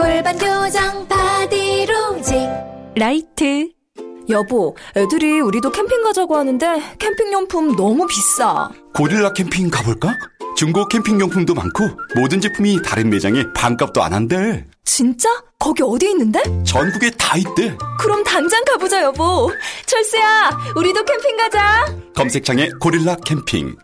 골반 교정 바디로직 라이트 여보, 애들이 우리도 캠핑 가자고 하는데 캠핑용품 너무 비싸. 고릴라 캠핑 가볼까? 중고 캠핑용품도 많고 모든 제품이 다른 매장에 반값도 안 한대. 진짜? 거기 어디 있는데? 전국에 다 있대. 그럼 당장 가보자, 여보. 철수야, 우리도 캠핑 가자. 검색창에 고릴라 캠핑.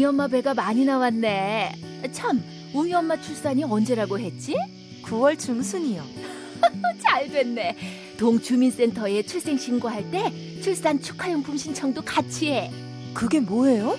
웅이 엄마 배가 많이 나왔네 참 웅이 엄마 출산이 언제라고 했지? 9월 중순이요. 잘 됐네 동주민센터에 출생 신고할 때 출산 축하용품 신청도 같이 해 그게 뭐예요?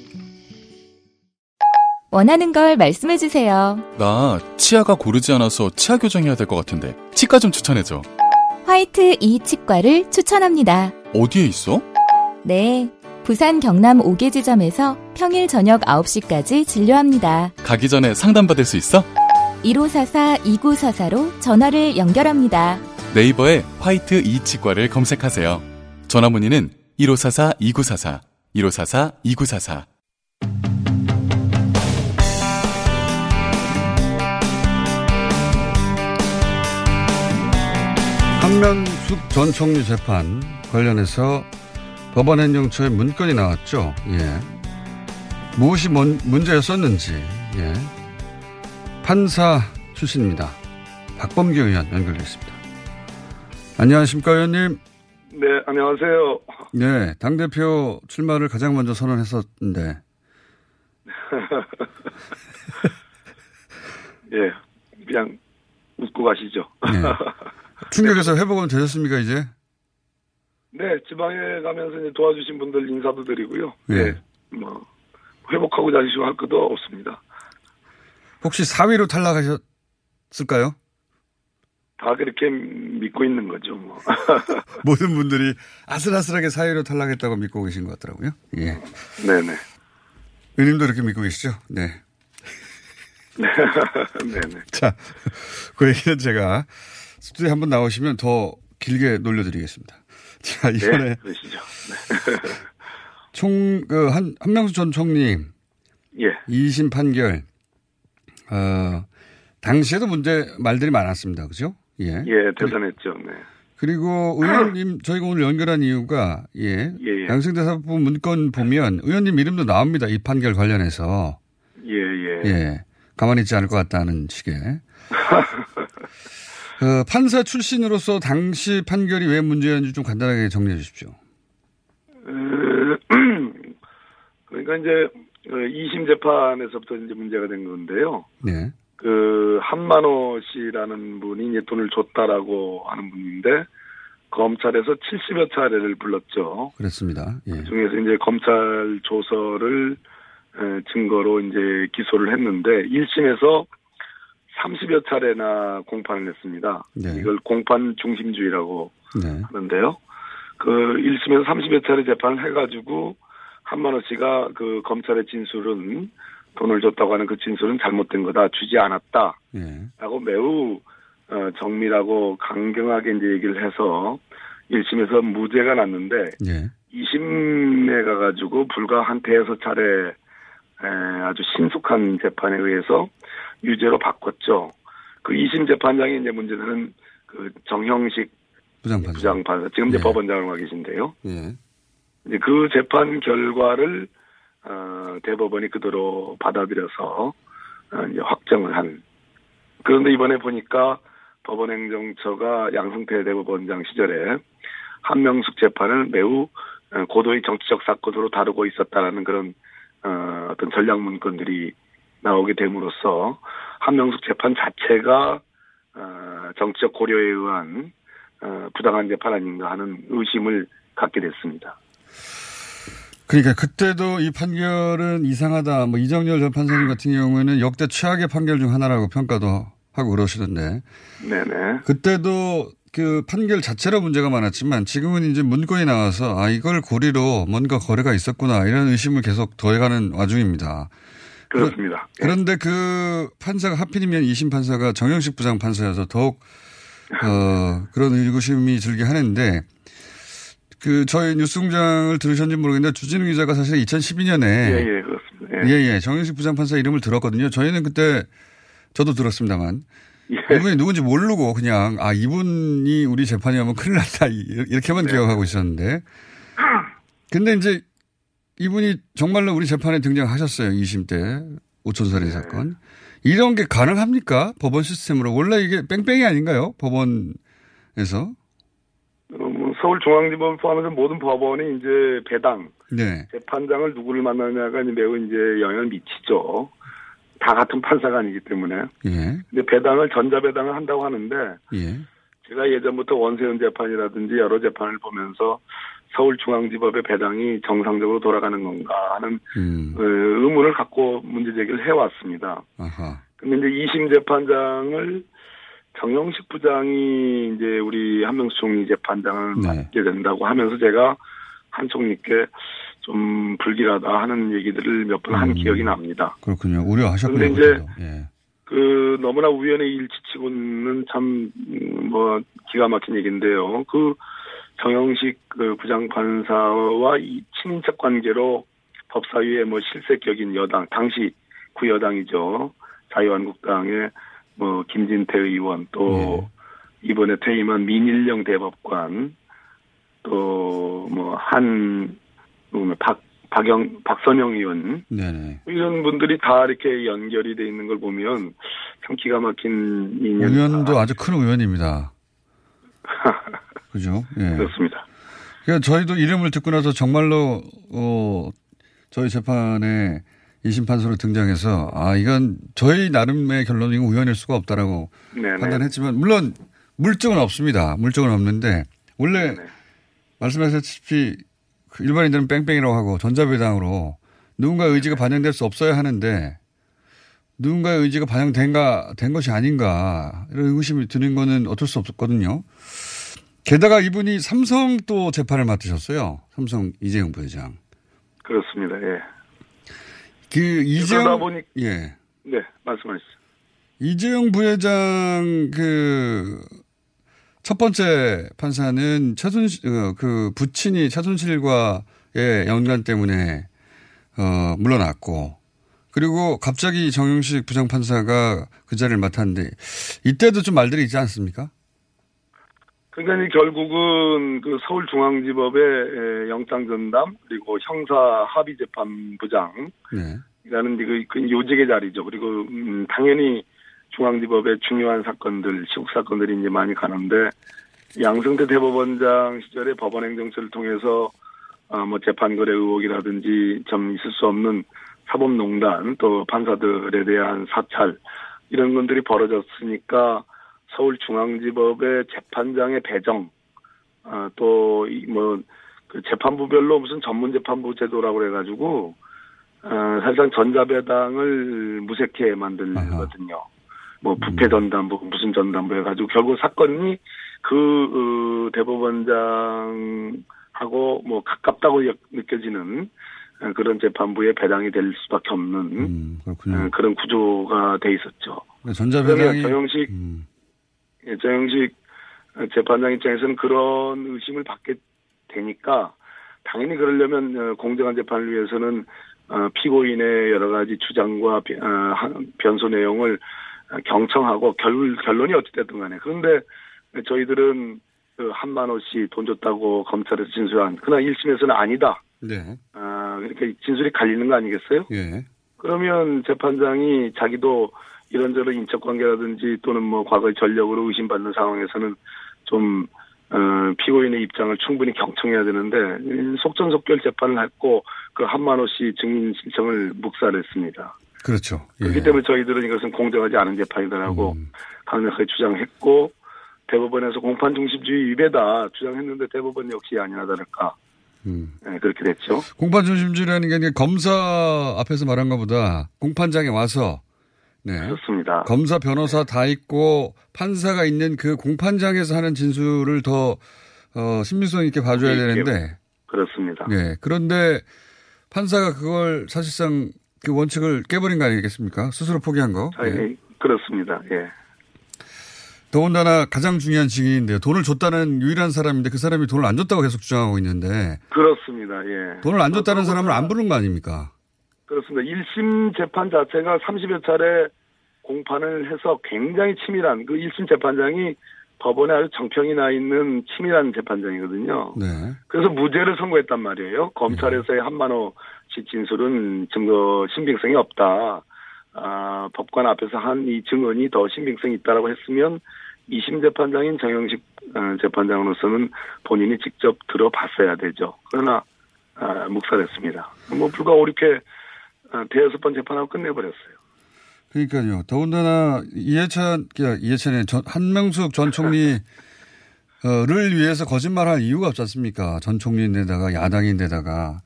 원하는 걸 말씀해 주세요. 나 치아가 고르지 않아서 치아 교정해야 될 것 같은데 치과 좀 추천해줘. 화이트 이 치과를 추천합니다. 어디에 있어? 네. 부산 경남 5개 지점에서 평일 저녁 9시까지 진료합니다. 가기 전에 상담받을 수 있어? 1544-2944로 전화를 연결합니다. 네이버에 화이트 이 치과를 검색하세요. 전화 문의는 1544-2944, 1544-2944. 한명숙 전 총리 재판 관련해서 법원 행정처에 문건이 나왔죠. 예. 무엇이 뭔, 문제였었는지, 예. 판사 출신입니다. 박범계 의원 연결됐습니다. 안녕하십니까, 의원님. 네, 안녕하세요. 네, 당대표 출마를 가장 먼저 선언했었는데, 예, 그냥 웃고 가시죠. 네. 충격에서 회복은 되셨습니까, 이제? 네, 지방에 가면서 이제 도와주신 분들 인사도 드리고요. 예. 네, 뭐 회복하고 다니시고 할 것도 없습니다. 혹시 4위로 탈락하셨을까요? 다 그렇게 믿고 있는 거죠. 뭐. 모든 분들이 아슬아슬하게 4위로 탈락했다고 믿고 계신 것 같더라고요. 예. 네네. 의원님도 이렇게 믿고 계시죠? 네. 네네. 자, 그 얘기는 제가 스튜디오에 한번 나오시면 더 길게 놀려드리겠습니다. 자, 이번에 네, 그러시죠. 총, 그, 한, 한명수 전 총리 예, 2심 판결, 어, 당시에도 문제, 말들이 많았습니다. 그죠? 예. 예, 대단했죠. 네. 그리고 의원님, 저희가 오늘 연결한 이유가, 예. 예, 예. 양승대사법 문건 보면 의원님 이름도 나옵니다. 이 판결 관련해서. 예, 예. 예. 가만히 있지 않을 것 같다는 식의. 그 판사 출신으로서 당시 판결이 왜 문제였는지 좀 간단하게 정리해 주십시오. 어, 그러니까 이제 2심 재판에서부터 이제 문제가 된 건데요. 네. 그 한만호 씨라는 분이 이제 돈을 줬다라고 하는 분인데 검찰에서 70여 차례를 불렀죠. 그렇습니다. 예. 그 중에서 이제 검찰 조서를 에, 증거로 이제 기소를 했는데 1심에서 30여 차례나 공판을 했습니다. 네. 이걸 공판 중심주의라고 네. 하는데요. 그 1심에서 30여 차례 재판을 해가지고 한만호 씨가 그 검찰의 진술은 돈을 줬다고 하는 그 진술은 잘못된 거다, 주지 않았다. 예. 라고 매우 어, 정밀하고 강경하게 이제 얘기를 해서 1심에서 무죄가 났는데 예. 2심에 가가지고 불과 한 대여섯 차례 에, 아주 신속한 재판에 의해서 유죄로 바꿨죠. 그 2심 재판장이 이제 문제는 그 정형식 부장판사. 부장판사 지금 이제 예. 법원장으로 가 계신데요. 예. 이제 그 재판 결과를 어, 대법원이 그대로 받아들여서 어, 이제 확정을 한 그런데 이번에 보니까 법원행정처가 양승태 대법원장 시절에 한명숙 재판을 매우 어, 고도의 정치적 사건으로 다루고 있었다라는 그런 어, 어떤 전략 문건들이 나오게 됨으로써 한명숙 재판 자체가 어, 정치적 고려에 의한 어, 부당한 재판 아닌가 하는 의심을 갖게 됐습니다. 그러니까 그때도 이 판결은 이상하다. 뭐 이정열 전 판사님 같은 경우에는 역대 최악의 판결 중 하나라고 평가도 하고 그러시던데. 네네. 그때도 그 판결 자체로 문제가 많았지만 지금은 이제 문건이 나와서 아 이걸 고리로 뭔가 거래가 있었구나 이런 의심을 계속 더해가는 와중입니다. 그렇습니다. 그, 런데그 판사가 하필이면 이심 판사가 정영식 부장 판사여서 더욱 어, 그런 의구심이 들게 하는데 그 저희 뉴스공장을 들으셨는지 모르겠는데 주진우 기자가 사실 2012년에 예예 그렇습니다. 예예 예, 정영식 부장 판사 이름을 들었거든요. 저희는 그때 저도 들었습니다만 예. 이분이 누군지 모르고 그냥 아 이분이 우리 재판이 하면 큰일 났다 이렇게만 네. 기억하고 있었는데 근데 이제 이분이 정말로 우리 재판에 등장하셨어요 2심 때 오천살인 네. 사건 이런 게 가능합니까 법원 시스템으로 원래 이게 뺑뺑이 아닌가요 법원에서 어, 뭐 서울중앙지법 포함해서 모든 법원이 이제 배당 네 재판장을 누구를 만나냐가 이제 매우 이제 영향을 미치죠. 다 같은 판사가 아니기 때문에. 예, 근데 배당을 전자배당을 한다고 하는데 예. 제가 예전부터 원세훈 재판이라든지 여러 재판을 보면서 서울중앙지법의 배당이 정상적으로 돌아가는 건가 하는 음, 어, 의문을 갖고 문제 제기를 해왔습니다. 아하. 근데 이제 2심 재판장을 정영식 부장이 이제 우리 한명수 총리 재판장을 네. 맡게 된다고 하면서 제가 한 총리께 좀 불길하다 하는 얘기들을 몇 번한 음. 기억이 납니다. 그렇군요. 우려하셨군요. 근데 이제. 예. 그 너무나 우연의 일치치고는 참 뭐 기가 막힌 얘기인데요. 그 정영식 그 부장판사와 이 친인척 관계로 법사위에 뭐 실색격인 여당 당시 구여당이죠 자유한국당의 뭐 김진태 의원 또 이번에 퇴임한 민일령 대법관 또뭐 뭐한 박 박영 박선영 의원 네네. 이런 분들이 다 이렇게 연결이 돼 있는 걸 보면 참 기가 막힌 인연. 의원도 아주 큰 의원입니다. 그죠? 예. 그렇습니다. 그러니까 저희도 이름을 듣고 나서 정말로 어 저희 재판에 이심 판사로 등장해서 아 이건 저희 나름의 결론이고 우연일 수가 없다라고 네네. 판단했지만 물론 물증은 없습니다. 물증은 없는데 원래 네네. 말씀하셨다시피 그 일반인들은 뺑뺑이라고 하고 전자배당으로 누군가의 의지가 반영될 수 없어야 하는데 누군가의 의지가 반영된가 된 것이 아닌가 이런 의구심이 드는 거는 어쩔 수 없었거든요. 게다가 이분이 삼성 또 재판을 맡으셨어요. 삼성 이재용 부회장. 그렇습니다. 예. 그 그러다 이재용 보니 예 네 말씀하시죠. 이재용 부회장 그 첫 번째 판사는 최순실 어, 그 부친이 최순실과의 연관 때문에 어 물러났고 그리고 갑자기 정영식 부장 판사가 그 자리를 맡았는데 이때도 좀 말들이 있지 않습니까? 그러니까 결국은 그 서울중앙지법의 에, 영장 전담 그리고 형사 합의 재판부장이라는 네. 이제 그, 그 요직의 자리죠. 그리고 음, 당연히 중앙지법의 중요한 사건들, 시국 사건들이 이제 많이 가는데 양승태 대법원장 시절에 법원 행정처를 통해서 어, 뭐 재판거래 의혹이라든지 좀 있을 수 없는 사법농단 또 판사들에 대한 사찰 이런 것들이 벌어졌으니까 서울중앙지법의 재판장의 배정 어, 또뭐그 재판부별로 무슨 전문재판부 제도라고 그래가지고 어, 사실상 전자배당을 무색해 만들거든요. 뭐 부패 전담부 무슨 전담부 해가지고 결국 사건이 그 어, 대법원장하고 뭐 가깝다고 여- 느껴지는 어, 그런 재판부에 배당이 될 수밖에 없는 음. 어, 그런 구조가 돼 있었죠. 그러니까 전자배당이 정영식 음, 예, 정영식 재판장 입장에서는 그런 의심을 받게 되니까 당연히 그러려면 어, 공정한 재판을 위해서는 어, 피고인의 여러 가지 주장과 비- 어, 한- 변소 내용을 어, 경청하고 결, 결론이 어찌됐든 간에 그런데 저희들은 그 한만 원씩 돈 줬다고 검찰에서 진술한 그러나 1심에서는 아니다. 네. 아, 그러니까 진술이 갈리는 거 아니겠어요? 예. 그러면 재판장이 자기도 이런저런 인적 관계라든지 또는 뭐 과거의 전력으로 의심받는 상황에서는 좀 어, 피고인의 입장을 충분히 경청해야 되는데 음, 속전속결 재판을 했고 그 한만호 씨 증인 신청을 묵살했습니다. 그렇죠. 예. 그렇기 때문에 저희들은 이것은 공정하지 않은 재판이다라고 강력하게 주장했고 대법원에서 공판 중심주의 위배다 주장했는데 대법원 역시 아니나 다를까 음. 네, 그렇게 됐죠. 공판 중심주의라는 게 검사 앞에서 말한 것보다 공판장에 와서 네. 그렇습니다. 검사 변호사 다 있고 판사가 있는 그 공판장에서 하는 진술을 더 어, 신빙성 있게 봐줘야 예, 되는데 그렇습니다. 네. 그런데 판사가 그걸 사실상 그 원칙을 깨버린 거 아니겠습니까? 스스로 포기한 거. 아, 예, 그렇습니다. 예. 더군다나 가장 중요한 증인인데요. 돈을 줬다는 유일한 사람인데 그 사람이 돈을 안 줬다고 계속 주장하고 있는데 그렇습니다. 예. 돈을 안 줬다는 사람을 안 부른 거 아닙니까? 그렇습니다. 1심 재판 자체가 30여 차례 공판을 해서 굉장히 치밀한 그 1심 재판장이 법원에 아주 정평이 나 있는 치밀한 재판장이거든요. 네. 그래서 무죄를 선고했단 말이에요. 검찰에서의 한만호 씨 진술은 증거 신빙성이 없다. 아, 법관 앞에서 한 이 증언이 더 신빙성이 있다라고 했으면 2심 재판장인 정영식 어, 재판장으로서는 본인이 직접 들어봤어야 되죠. 그러나 아, 묵살했습니다. 뭐 불과 이렇게 대여섯 번 재판하고 끝내버렸어요. 그러니까요. 더군다나 이해찬, 이해찬의 전, 한명숙 전 총리 를 위해서 거짓말할 이유가 없지 않습니까? 전 총리인데다가 야당인데다가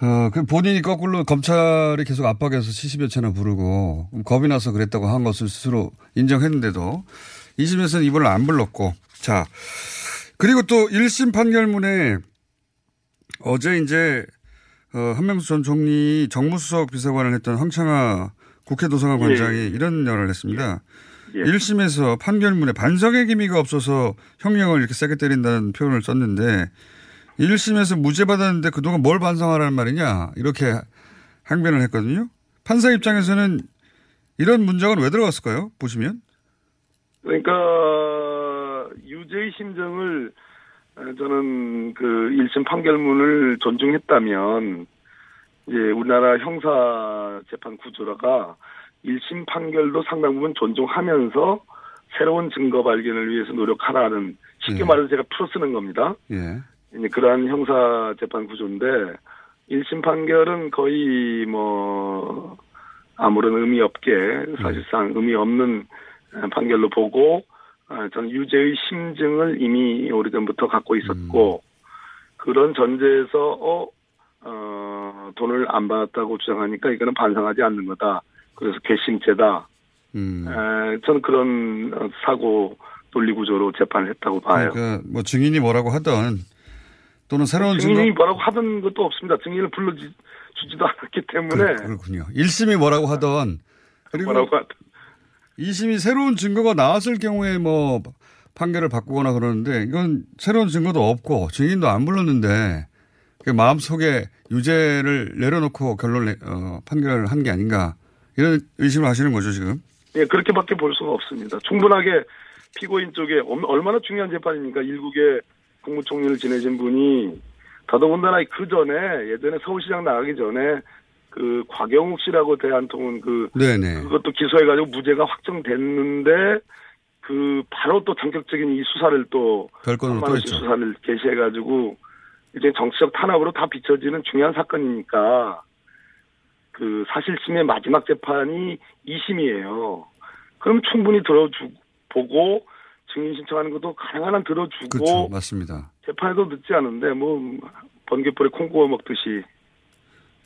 어, 그 본인이 거꾸로 검찰이 계속 압박해서 70여 차나 부르고 겁이 나서 그랬다고 한 것을 스스로 인정했는데도 2심에서는 이번을 안 불렀고 자 그리고 또 1심 판결문에 어제 이제 어, 한명수 전 총리 정무수석 비서관을 했던 황창하 국회 도서관 관장이 예. 이런 말을 했습니다. 예. 1심에서 판결문에 반성의 기미가 없어서 형량을 이렇게 세게 때린다는 표현을 썼는데 1심에서 무죄 받았는데 그동안 뭘 반성하라는 말이냐 이렇게 항변을 했거든요. 판사 입장에서는 이런 문장은 왜 들어갔을까요? 보시면 그러니까 유죄의 심정을 어, 저는 그 1심 판결문을 존중했다면 이제 우리나라 형사 재판 구조라가 1심 판결도 상당 부분 존중하면서 새로운 증거 발견을 위해서 노력하라는 쉽게 예. 말해서 제가 풀어 쓰는 겁니다. 예. 이제 그러한 형사 재판 구조인데 1심 판결은 거의 뭐 아무런 의미 없게 사실상 의미 없는 판결로 보고 아, 저는 유죄의 심증을 이미 오래전부터 갖고 있었고 그런 전제에서 어, 어 돈을 안 받았다고 주장하니까 이거는 반성하지 않는 거다. 그래서 괘씸죄다. 음. 에, 저는 그런 어, 사고 논리 구조로 재판을 했다고 봐요. 그러니까 뭐 증인이 뭐라고 하던 또는 새로운 증거 증인이 뭐라고 하던 것도 없습니다. 증인을 불러주지도 않았기 때문에 그, 그렇군요. 1심이 뭐라고 하던 그리고 뭐라고 하던 2심이 새로운 증거가 나왔을 경우에 뭐 판결을 바꾸거나 그러는데 이건 새로운 증거도 없고 증인도 안 불렀는데 그 마음속에 유죄를 내려놓고 결론 내, 어, 판결을 한 게 아닌가 이런 의심을 하시는 거죠 지금. 예, 그렇게밖에 볼 수가 없습니다. 충분하게 피고인 쪽에 엄- 얼마나 중요한 재판입니까? 일국의 국무총리를 지내신 분이 더더군다나 그 전에 예전에 서울시장 나가기 전에 그 곽영욱 씨라고 대한통운 그 네네. 그것도 기소해가지고 무죄가 확정됐는데 그 바로 또 전격적인 이 수사를 또 별건으로 또 했죠. 수사를 개시해가지고 이제 정치적 탄압으로 다 비춰지는 중요한 사건이니까 그 사실심의 마지막 재판이 2심이에요. 그럼 충분히 들어주 보고 증인 신청하는 것도 가능한 한 들어주고 그렇죠. 맞습니다. 재판에도 늦지 않은데 뭐 번개불에 콩 구워 먹듯이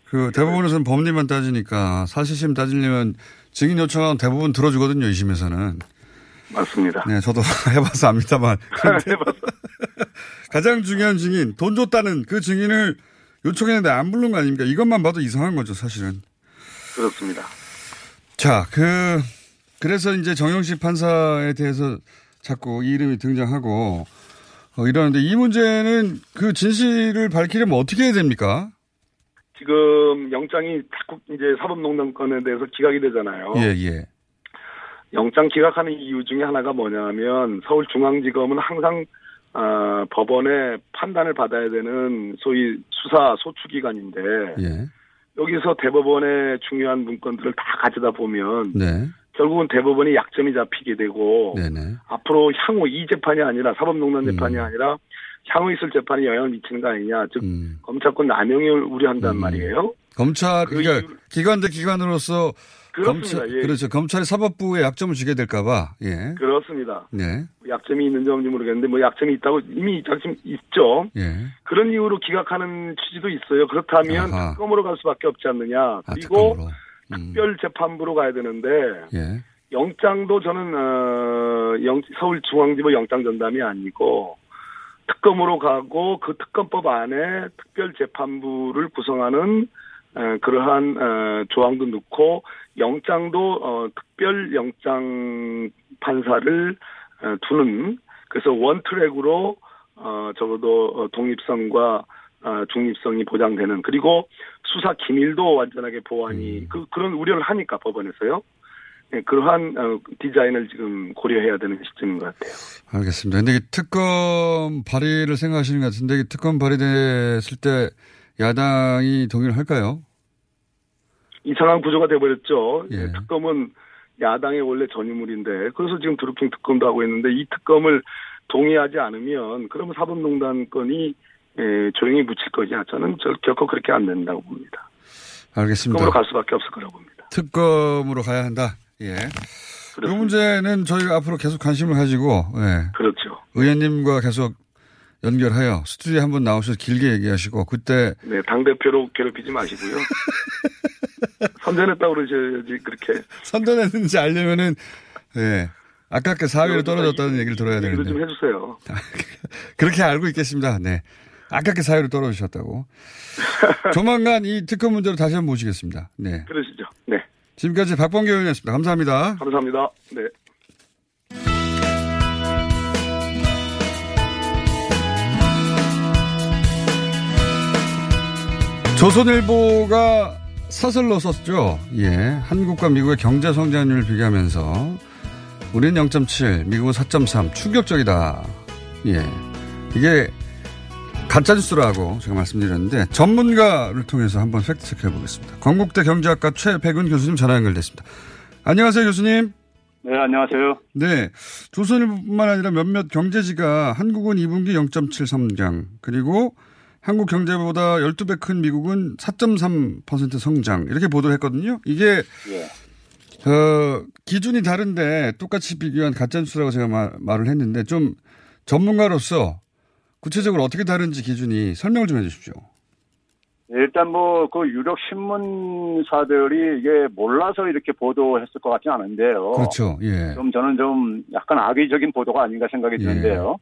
그 대법원에서는 법리만 따지니까 사실심 따지려면 증인 요청하면 대부분 들어주거든요. 2심에서는. 맞습니다. 네, 저도 해봐서 압니다만. 그런데 가장 중요한 증인, 돈 줬다는 그 증인을 요청했는데 안 부른 거 아닙니까? 이것만 봐도 이상한 거죠, 사실은. 그렇습니다. 자, 그, 그래서 이제 정영식 판사에 대해서 자꾸 이 이름이 등장하고, 어, 이러는데 이 문제는 그 진실을 밝히려면 어떻게 해야 됩니까? 지금 영장이 자꾸 이제 사법농단 건에 대해서 기각이 되잖아요. 예, 예. 영장 기각하는 이유 중에 하나가 뭐냐면 서울중앙지검은 항상 아, 법원의 판단을 받아야 되는 소위 수사 소추 기관인데 예. 여기서 대법원의 중요한 문건들을 다 가져다 보면 네. 결국은 대법원이 약점이 잡히게 되고 네네. 앞으로 향후 이 재판이 아니라 사법농단 음. 재판이 아니라 향후 있을 재판에 영향을 미치는 거 아니냐. 즉 음. 검찰권 남용을 우려한단 말이에요. 검찰, 그 그러니까 기관 대 기관으로서 그렇습니다. 검찰, 예. 그렇죠. 검찰이 사법부에 약점을 주게 될까봐, 예. 그렇습니다. 네. 약점이 있는지 없는지 모르겠는데 뭐 약점이 있다고 이미 약점 있죠. 예. 그런 이유로 기각하는 취지도 있어요. 그렇다면 아하. 특검으로 갈 수밖에 없지 않느냐. 아, 그리고 특검으로. 특별 재판부로 가야 되는데 예. 영장도 저는 어, 영, 서울중앙지법 영장 전담이 아니고 특검으로 가고 그 특검법 안에 특별 재판부를 구성하는 어, 그러한 어, 조항도 넣고 영장도 어, 특별 영장 판사를 어, 두는 그래서 원 트랙으로 어, 적어도 어, 독립성과 어, 중립성이 보장되는 그리고 수사 기밀도 완전하게 보완이 그 그런 우려를 하니까 법원에서요. 네, 그러한 어, 디자인을 지금 고려해야 되는 시점인 것 같아요. 알겠습니다. 근데 이 특검 발의를 생각하시는 것 같은데 이 특검 발의됐을 때 야당이 동의를 할까요? 이상한 구조가 돼버렸죠. 예. 특검은 야당의 원래 전유물인데 그래서 지금 드루킹 특검도 하고 있는데 이 특검을 동의하지 않으면 그러면 사법농단 건이 에, 조용히 묻힐 거냐 저는 저, 결코 그렇게 안 된다고 봅니다. 알겠습니다. 특검으로 갈 수밖에 없을 거라고 봅니다. 특검으로 가야 한다. 예. 이 문제는 저희가 앞으로 계속 관심을 가지고, 예. 그렇죠. 의원님과 계속 연결하여 스튜디오에 한번 나오셔서 길게 얘기하시고, 그때 네, 당 대표로 괴롭히지 마시고요. 선전했다고 그러셔야지 그렇게. 선전했는지 알려면은, 예. 아깝게 4위로 떨어졌다는 얘기를 들어야 얘기를 되는데. 좀 해주세요. 그렇게 알고 있겠습니다. 네. 아깝게 4위로 떨어지셨다고. 조만간 이 특검 문제로 다시 한번 모시겠습니다. 네. 그러시죠. 네. 지금까지 박범계 의원이었습니다. 감사합니다. 감사합니다. 네. 조선일보가 사설로 썼죠. 예. 한국과 미국의 경제 성장률을 비교하면서 우리는 0.7, 미국은 4.3, 충격적이다. 예. 이게 가짜뉴스라고 제가 말씀드렸는데 전문가를 통해서 한번 팩트체크 해보겠습니다. 건국대 경제학과 최백은 교수님 전화 연결됐습니다. 안녕하세요, 교수님. 네, 안녕하세요. 네. 조선일보뿐만 아니라 몇몇 경제지가 한국은 2분기 0.7 성장, 그리고 한국 경제보다 12배 큰 미국은 4.3% 성장, 이렇게 보도를 했거든요. 이게, 예. 어, 기준이 다른데 똑같이 비교한 가짜뉴스라고 제가 말, 말을 했는데 좀 전문가로서 구체적으로 어떻게 다른지 기준이 설명을 좀 해 주십시오. 일단 뭐 그 유력 신문사들이 이게 몰라서 이렇게 보도했을 것 같지는 않은데요. 그렇죠. 예. 좀 저는 좀 약간 악의적인 보도가 아닌가 생각이 드는데요.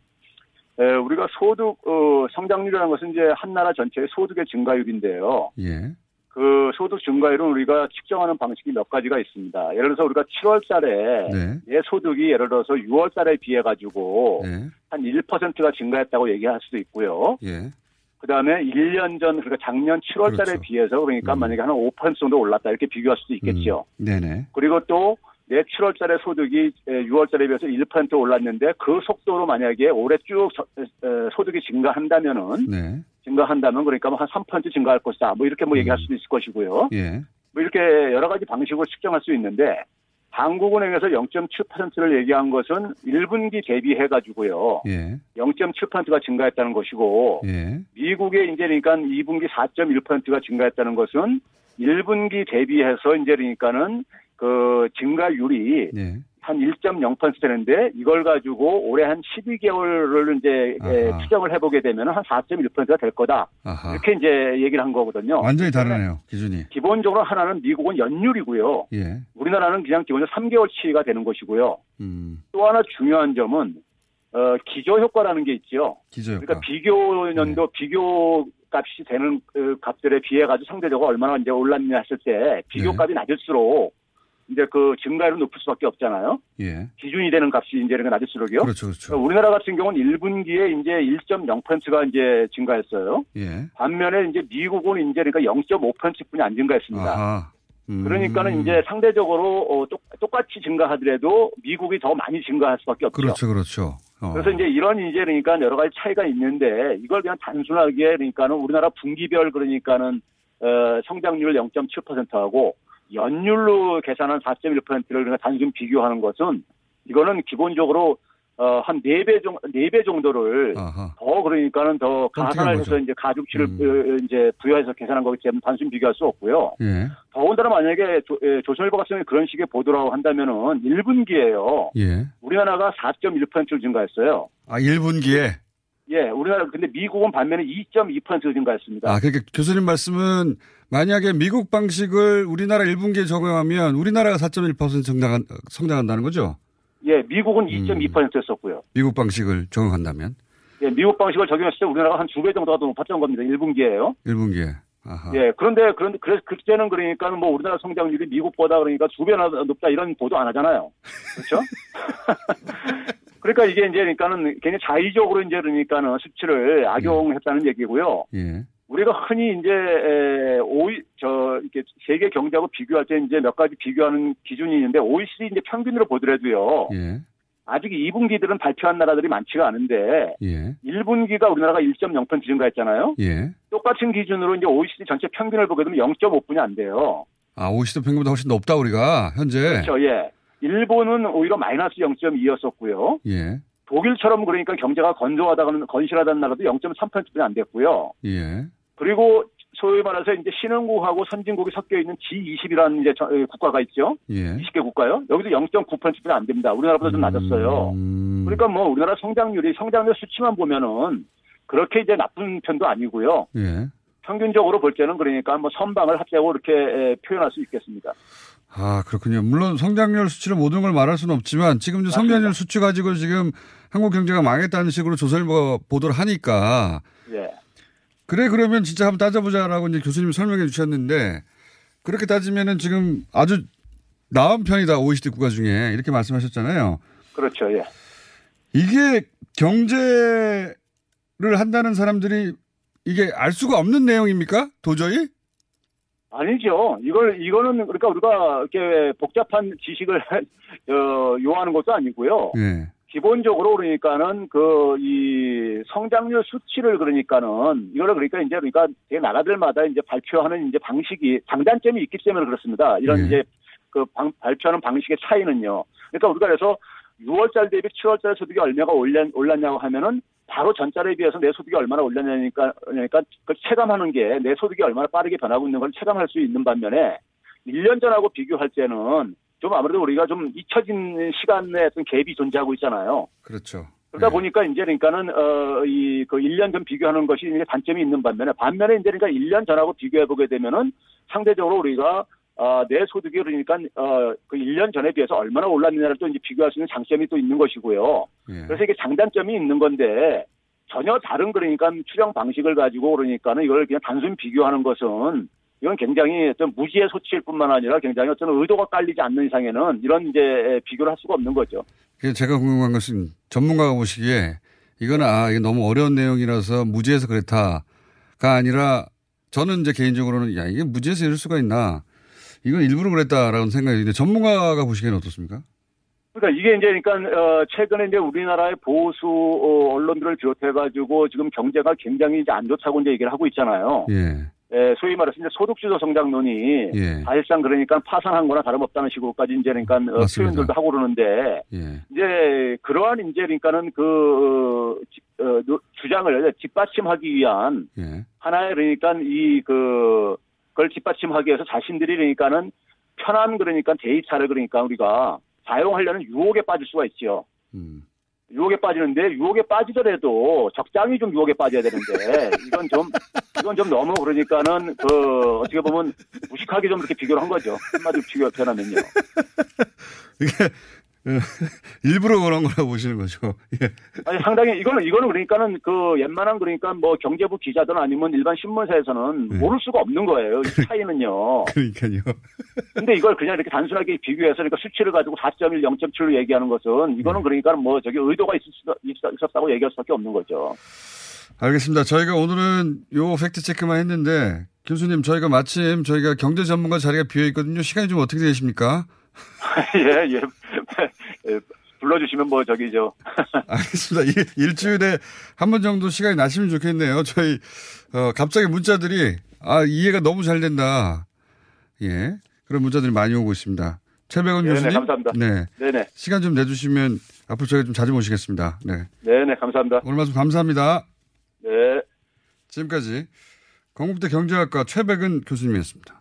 에, 우리가 소득 어, 성장률이라는 것은 이제 한 나라 전체의 소득의 증가율인데요. 예. 그 소득 증가율은 우리가 측정하는 방식이 몇 가지가 있습니다. 예를 들어서 우리가 7월 달에 네. 내 소득이 예를 들어서 6월 달에 비해 가지고 네. 한 1%가 증가했다고 얘기할 수도 있고요. 예. 그 다음에 1년 전, 그러니까 작년 7월 달에 그렇죠. 비해서 그러니까 만약에 한 5% 정도 올랐다 이렇게 비교할 수도 있겠죠. 네네. 그리고 또 내 7월 달에 소득이 6월 달에 비해서 1% 올랐는데 그 속도로 만약에 올해 쭉 소득이 증가한다면은 네. 증가한다면 그러니까 뭐한3% 증가할 것이다. 뭐 이렇게 뭐 얘기할 수도 있을 것이고요. 예. 뭐 이렇게 여러 가지 방식으로 측정할 수 있는데 한국은행에서 0.7%를 얘기한 것은 1분기 대비해 가지고요. 예. 0.7%가 증가했다는 것이고 예. 미국의 이제 그러니까 2분기 4.1%가 증가했다는 것은 1분기 대비해서 이제 그러니까는 그 증가율이 네. 한 1.0% 되는데 이걸 가지고 올해 한 12개월을 이제 에, 아하. 추정을 해보게 되면 한 4.1%가 될 거다. 아하. 이렇게 이제 얘기를 한 거거든요. 완전히 다르네요. 기준이. 기본적으로 하나는 미국은 연율이고요. 예. 우리나라는 그냥 기본적으로 3개월치가 되는 것이고요. 음. 또 하나 중요한 점은 어, 기저 효과라는 게 있죠. 기저 효과. 그러니까 비교 연도 비교 값이 되는 그 값들에 비해 가지고 상대적으로 얼마나 이제 올랐냐 했을 때 비교 네. 값이 낮을수록 이제 그 증가율은 높을 수밖에 없잖아요. 예. 기준이 되는 값이 이제 이렇게 낮을수록요. 그렇죠, 그렇죠. 그러니까 우리나라 같은 경우는 1분기에 이제 1.0%가 이제 증가했어요. 예. 반면에 이제 미국은 이제 그러니까 0.5%뿐이 안 증가했습니다. 음. 그러니까는 이제 상대적으로 어, 똑, 똑같이 증가하더라도 미국이 더 많이 증가할 수밖에 없죠. 그렇죠, 그렇죠. 어. 그래서 이제 이런 이제 그러니까 여러 가지 차이가 있는데 이걸 그냥 단순하게 그러니까는 우리나라 분기별 그러니까는 어, 성장률 0.7%하고 연율로 계산한 4.1%를 그냥 단순 비교하는 것은 이거는 기본적으로 어, 한 4배 정, 4배 정도를 아하. 더 그러니까는 더 가산을. 해서 이제 가중치를 음. 어, 이제 부여해서 계산한 거기 때문에 단순 비교할 수 없고요. 예. 더군다나 만약에 조, 예, 조선일보 같은 경우에 그런 식의 보도라고 한다면은 1분기에요. 예. 우리나라가 4.1%를 증가했어요. 아, 1분기에. 예, 우리나라 근데 미국은 반면에 2.2% 증가했습니다. 아, 그러니까 교수님 말씀은 만약에 미국 방식을 우리나라 1분기에 적용하면 우리나라가 4.1% 성장한, 성장한다는 거죠? 예, 음. 미국은 2.2%였었고요. 미국 방식을 적용한다면. 예, 미국 방식을 적용했을 때 우리나라가 한 두 배 정도가 더 높았던 겁니다. 1분기에요. 1분기에. 아하. 예, 그런데 그런데 그래서 그때는 그러니까 뭐 우리나라 성장률이 미국보다 그러니까 두 배나 높다 이런 보도 안 하잖아요. 그렇죠? 그러니까 이게 이제 그러니까는 굉장히 자의적으로 이제 그러니까는 수치를 악용했다는 얘기고요. 예. 우리가 흔히 이제 에, 오이 저 이렇게 세계 경제하고 비교할 때 이제 몇 가지 비교하는 기준이 있는데 OECD 이제 평균으로 보더라도요. 예. 아직 2분기들은 발표한 나라들이 많지가 않은데 예. 1분기가 우리나라가 1.0% 증가했잖아요. 예. 똑같은 기준으로 이제 OECD 전체 평균을 보게 되면 0.5분이 안 돼요. 아, OECD 평균보다 훨씬 높다, 우리가, 현재. 그렇죠. 예. 일본은 오히려 마이너스 0.2였었고요. 예. 독일처럼 그러니까 경제가 건조하다는 건실하다는 나라도 0.3%뿐이 안 됐고요. 예. 그리고 소위 말해서 이제 신흥국하고 선진국이 섞여 있는 G20이라는 이제 국가가 있죠. 예. 20개 국가요. 여기도 0.9%뿐이 안 됩니다. 우리나라보다 좀 낮았어요. 음. 그러니까 뭐 우리나라 성장률이 성장률 수치만 보면은 그렇게 이제 나쁜 편도 아니고요. 예. 평균적으로 볼 때는 그러니까 뭐 선방을 합자고 이렇게 에, 표현할 수 있겠습니다. 아, 그렇군요. 물론 성장률 수치로 모든 걸 말할 수는 없지만 지금 이제 성장률 수치 가지고 지금 한국 경제가 망했다는 식으로 조선일보가 보도를 하니까 예. 그래 그러면 진짜 한번 따져보자라고 이제 교수님이 설명해 주셨는데 그렇게 따지면은 지금 아주 나은 편이다 OECD 국가 중에 이렇게 말씀하셨잖아요. 그렇죠. 예. 이게 경제를 한다는 사람들이 이게 알 수가 없는 내용입니까? 도저히? 아니죠. 이걸 이거는 그러니까 우리가 이렇게 복잡한 지식을 어, 요하는 것도 아니고요. 예. 기본적으로 그러니까는 그 이 성장률 수치를 그러니까는 이거를 그러니까 이제 그러니까 대 나라들마다 이제 발표하는 이제 방식이 장단점이 있기 때문에 그렇습니다. 이런 네. 이제 그 방- 발표하는 방식의 차이는요. 그러니까 우리가 그래서 6월달 대비 7월달 소득이 얼마가 올랐, 올랐냐고 하면은 바로 전달에 비해서 내 소득이 얼마나 올랐냐니까 그러니까 그걸 체감하는 게 내 소득이 얼마나 빠르게 변하고 있는 걸 체감할 수 있는 반면에 1년 전하고 비교할 때는 좀 아무래도 우리가 좀 잊혀진 시간의 어떤 갭이 존재하고 있잖아요. 그렇죠. 그러다 보니까 이제 그러니까는 어이그 1년 전 비교하는 것이 이제 단점이 있는 반면에 반면에 이제 그러니까 1년 전하고 비교해 보게 되면은 상대적으로 우리가 어, 내 소득이 그러니까 어 그 1년 전에 비해서 얼마나 올랐느냐를 또 이제 비교할 수 있는 장점이 또 있는 것이고요. 예. 그래서 이게 장단점이 있는 건데 전혀 다른 그러니까 추정 방식을 가지고 그러니까는 이걸 그냥 단순 비교하는 것은 이건 굉장히 어떤 무지의 소치일 뿐만 아니라 굉장히 어떤 의도가 깔리지 않는 이상에는 이런 이제 비교를 할 수가 없는 거죠. 그래서 제가 궁금한 것은 전문가가 보시기에 이거는 아, 이게 너무 어려운 내용이라서 무지해서 그렇다가 아니라 저는 이제 개인적으로는 야, 이게 무지해서 이럴 수가 있나. 이건 일부러 그랬다라는 생각이 드는데 전문가가 보시기에는 어떻습니까? 그러니까 이게 이제 그러니까 어 최근에 이제 우리나라의 보수 어, 언론들을 비롯해 가지고 지금 경제가 굉장히 이제 안 좋다고 이제 얘기를 하고 있잖아요. 예. 예, 소위 말해서 이제 소득주도 성장론이 예. 사실상 그러니까 파산한 거나 다름없다는 식으로까지 이제 그러니까 어, 맞습니다. 표현들도 하고 그러는데 예. 이제 그러한 이제 그러니까는 그 주장을 뒷받침하기 위한 예. 하나의 그러니까 이 그 그걸 뒷받침하기 위해서 자신들이 그러니까는 편한 그러니까 데이터를 그러니까 우리가 사용하려는 유혹에 빠질 수가 있죠. 음. 유혹에 빠지는데 유혹에 빠지더라도 적당히 좀 유혹에 빠져야 되는데 이건 좀 이건 좀 너무 그러니까는 그 어떻게 보면 무식하게 좀 이렇게 비교를 한 거죠. 한마디로 비교 표현하면요. 이게 어, 일부러 그런 거라고 보시는 거죠. 예. 아니 상당히 이거는 이거는 그러니까는 그 웬만한 그러니까 뭐 경제부 기자든 아니면 일반 신문사에서는 모를 수가 없는 거예요. 이 차이는요. 그러니까요. 근데 이걸 그냥 이렇게 단순하게 비교해서 그러니까 수치를 가지고 4.1, 0.7로 얘기하는 것은 이거는 그러니까 뭐 저기 의도가 있을 수, 있- 있었다고 얘기할 수밖에 없는 거죠. 알겠습니다. 저희가 오늘은 요 팩트 체크만 했는데 교수님 저희가 마침 저희가 경제 전문가 자리가 비어 있거든요. 시간이 좀 어떻게 되십니까? 예, 예. 예, 불러주시면 뭐 저기 저 알겠습니다. 일, 일주일에 한 번 정도 시간이 나시면 좋겠네요. 저희 어, 갑자기 문자들이 아 이해가 너무 잘 된다. 예 그런 문자들이 많이 오고 있습니다. 최백원 네네, 교수님. 감사합니다. 네. 네네 시간 좀 내주시면 앞으로 저희가 좀 자주 모시겠습니다. 네. 네네 감사합니다. 오늘 말씀 감사합니다. 네. 지금까지 건국대 경제학과 최백은 교수님이었습니다.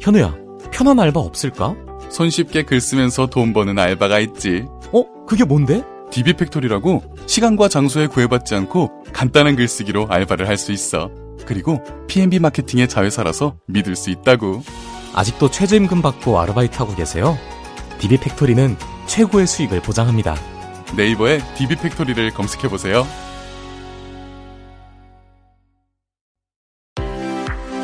현우야, 편한 알바 없을까? 손쉽게 글 쓰면서 돈 버는 알바가 있지. 어? 그게 뭔데? DB팩토리라고 시간과 장소에 구애받지 않고 간단한 글쓰기로 알바를 할 수 있어. 그리고 PNB 마케팅의 자회사라서 믿을 수 있다고. 아직도 최저임금 받고 아르바이트하고 계세요? DB팩토리는 최고의 수익을 보장합니다. 네이버에 DB팩토리를 검색해 보세요.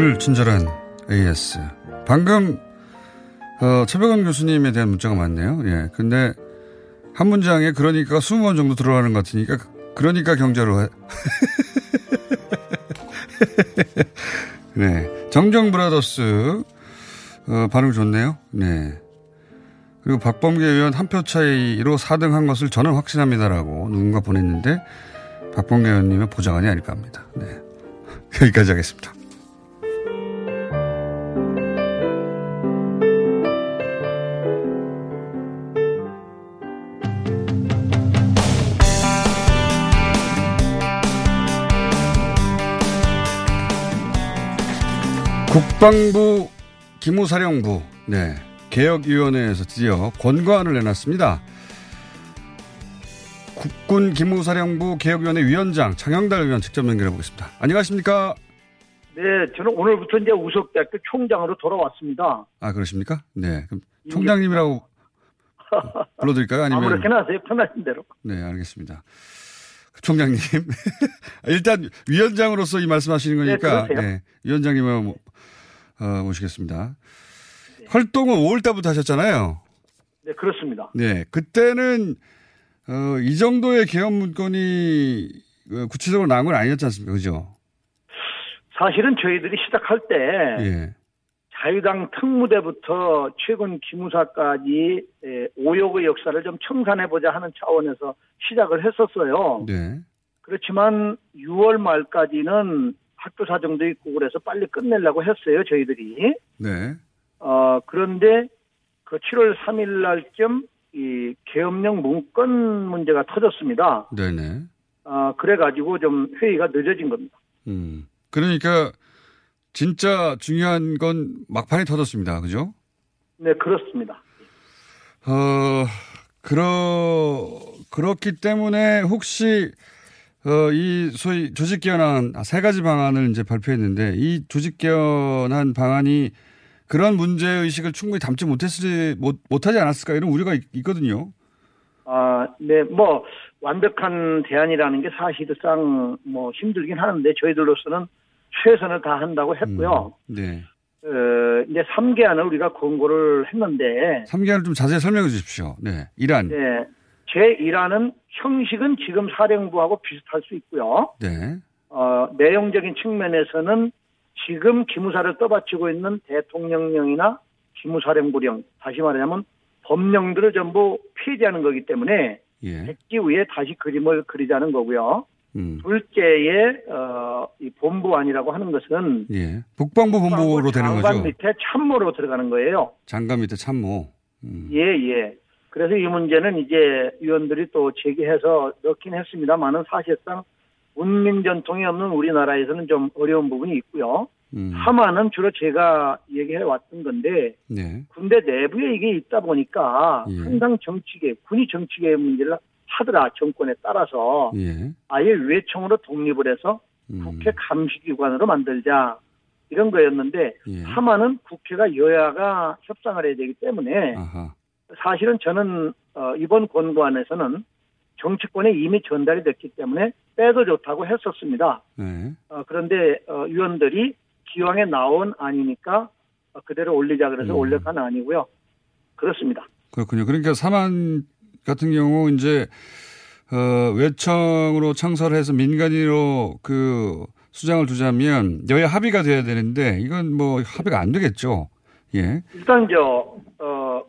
불친절한 AS. 방금 어, 최백원 교수님에 대한 문자가 많네요. 예. 근데 한 문장에 그러니까 20번 정도 들어가는 것 같으니까 그러니까 경제로 해. 네. 정정 브라더스 어, 반응 좋네요. 네. 그리고 박범계 의원 한 표 차이로 4등 한 것을 저는 확신합니다라고 누군가 보냈는데 박범계 의원님의 보좌관이 아닐까 합니다. 네. 여기까지 하겠습니다. 국방부 기무사령부 네, 개혁위원회에서 드디어 권고안을 내놨습니다. 국군 기무사령부 개혁위원회 위원장 장영달 의원 직접 연결해 보겠습니다. 안녕하십니까? 네, 저는 오늘부터 이제 우석대학교 총장으로 돌아왔습니다. 아 그러십니까? 네, 그럼 총장님이라고 불러드릴까요? 아니면 아무렇게나 하세요. 편하신 대로. 네, 알겠습니다. 총장님 일단 위원장으로서 이 말씀하시는 거니까 네. 네, 위원장님을 모- 어, 모시겠습니다. 활동을 5월 달부터 하셨잖아요. 네, 그렇습니다. 네, 그때는 어, 이 정도의 개헌 문건이 어, 구체적으로 나온 건 아니었지 않습니까? 그죠? 사실은 저희들이 시작할 때 예. 자유당 특무대부터 최근 기무사까지 에, 오역의 역사를 좀 청산해보자 하는 차원에서 시작을 했었어요. 네. 그렇지만 6월 말까지는 학교 사정도 있고 그래서 빨리 끝내려고 했어요, 저희들이. 네. 어, 그런데 그 7월 3일 날쯤 이 계엄령 문건 문제가 터졌습니다. 네네. 아, 그래가지고 좀 회의가 늦어진 겁니다. 음. 그러니까 진짜 중요한 건 막판에 터졌습니다. 그죠? 네, 그렇습니다. 어, 그러, 그렇기 때문에 혹시, 어, 이 소위 조직 개헌안, 아, 세 가지 방안을 이제 발표했는데 이 조직 개헌안 방안이 그런 문제 의식을 충분히 담지 못했을지, 못, 못하지 않았을까 이런 우려가 있, 있거든요. 아, 네, 뭐, 완벽한 대안이라는 게 사실상 뭐 힘들긴 하는데 저희들로서는 최선을 다한다고 했고요. 네. 어, 이제 3개안을 우리가 권고를 했는데 3개안을 좀 자세히 설명해 주십시오. 네. 이란. 네. 제 1안은 형식은 지금 사령부하고 비슷할 수 있고요. 네. 어, 내용적인 측면에서는 지금 기무사를 떠받치고 있는 대통령령이나 기무사령부령, 다시 말하자면 법령들을 전부 폐지하는 거기 때문에 예. 백지 위에 다시 그림을 그리자는 거고요. 음. 둘째의 어, 이 본부안이라고 하는 것은 예. 국방부 본부로 되는 장관 거죠. 밑에 참모로 들어가는 거예요. 장관 밑에 참모. 예, 예. 그래서 이 문제는 이제 위원들이 또 제기해서 넣긴 했습니다만은 사실상 문민 전통이 없는 우리나라에서는 좀 어려운 부분이 있고요. 음. 하마는 주로 제가 얘기해 왔던 건데 네. 군대 내부에 이게 있다 보니까 예. 항상 정치계, 군이 정치계의 문제를 하더라 정권에 따라서 예. 아예 외청으로 독립을 해서 음. 국회 감시기관으로 만들자 이런 거였는데 예. 하마는 국회가 여야가 협상을 해야 되기 때문에 아하. 사실은 저는 어, 이번 권고안에서는 정치권에 이미 전달이 됐기 때문에 빼도 좋다고 했었습니다. 네. 어, 그런데 어, 위원들이 기왕에 나온 아니니까 어, 그대로 올리자 그래서 음. 올려간 아니고요. 그렇습니다. 그렇군요. 그러니까 사만 같은 경우 이제 어, 외청으로 창설해서 민간인으로 그 수장을 두자면 여야 합의가 돼야 되는데 이건 뭐 합의가 안 되겠죠. 예. 일단 저, 어,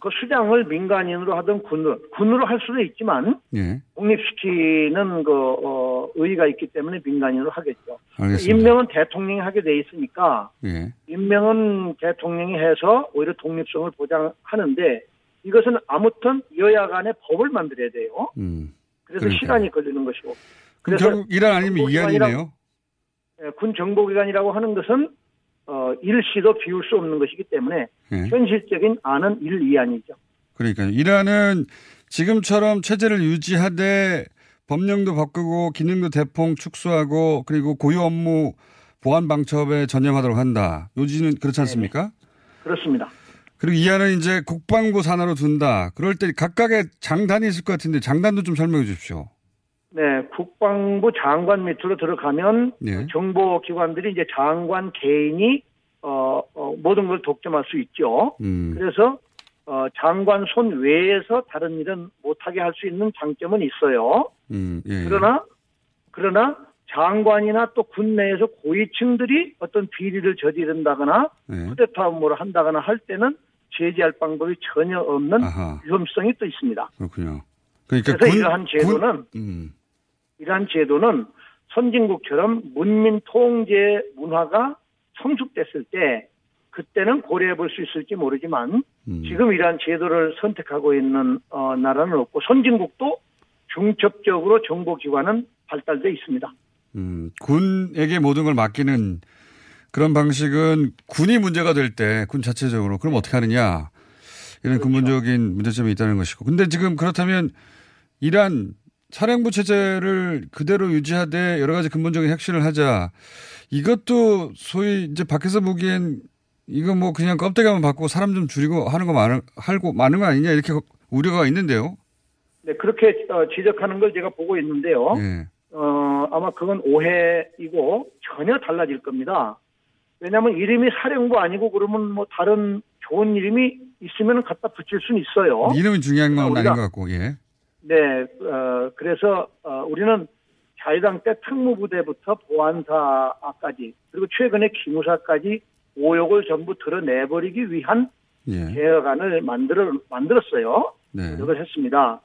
그 수장을 민간인으로 하든 군으로, 군으로 할 수도 있지만 예. 독립시키는 그, 어, 의의가 있기 때문에 민간인으로 하겠죠. 알겠습니다. 임명은 대통령이 하게 돼 있으니까 예. 임명은 대통령이 해서 오히려 독립성을 보장하는데 이것은 아무튼 여야 간에 법을 만들어야 돼요. 음. 그래서 그러니까요. 시간이 걸리는 것이고. 그럼 결국 이란 아니면 이안이네요. 예, 군 정보기관이라고 하는 것은 어, 일시도 비울 수 없는 것이기 때문에 예. 현실적인 안은 일, 이안이죠. 그러니까 이란은 지금처럼 체제를 유지하되 법령도 바꾸고 기능도 대폭 축소하고 그리고 고유 업무 보안 방첩에 전념하도록 한다. 요지는 그렇지 않습니까? 그렇습니다. 그리고 이안은 이제 국방부 산하로 둔다. 그럴 때 각각의 장단이 있을 것 같은데 장단도 좀 설명해 주십시오. 네, 국방부 장관 밑으로 들어가면 예. 정보기관들이 이제 장관 개인이 어, 어, 모든 걸 독점할 수 있죠. 음. 그래서 어, 장관 손 외에서 다른 일은 못하게 할 수 있는 장점은 있어요. 음, 예. 그러나 그러나 장관이나 또 군내에서 고위층들이 어떤 비리를 저지른다거나 예. 쿠데타 업무를 한다거나 할 때는 제재할 방법이 전혀 없는 아하. 위험성이 또 있습니다. 그렇군요. 그러니까 그래서 군- 이러한 제도는 군- 음, 이러한 제도는 선진국처럼 문민 통제 문화가 성숙됐을 때 그때는 고려해 볼 수 있을지 모르지만 음. 지금 이러한 제도를 선택하고 있는 어, 나라는 없고 선진국도 중첩적으로 정보기관은 발달돼 있습니다. 음, 군에게 모든 걸 맡기는 그런 방식은 군이 문제가 될 때 군 자체적으로 그럼 어떻게 하느냐 이런 그렇죠. 근본적인 문제점이 있다는 것이고 근데 지금 그렇다면 이란 사령부 체제를 그대로 유지하되 여러 가지 근본적인 혁신을 하자 이것도 소위 이제 밖에서 보기엔 이거 뭐 그냥 껍데기만 바꾸고 사람 좀 줄이고 하는 거 많은 하고 많은 거 아니냐 이렇게 우려가 있는데요. 네, 그렇게 어, 지적하는 걸 제가 보고 있는데요. 예. 어, 아마 그건 오해이고 전혀 달라질 겁니다. 왜냐하면 이름이 사령부 아니고 그러면 뭐 다른 좋은 이름이 있으면 갖다 붙일 수는 있어요. 이름이 중요한 건 아닌 우리가- 것 같고 예. 네, 어, 그래서 어, 우리는 자유당 때 특무부대부터 보안사까지 그리고 최근에 기무사까지 오역을 전부 드러내버리기 위한 예. 개혁안을 만들어 만들었어요. 네. 노력을 했습니다.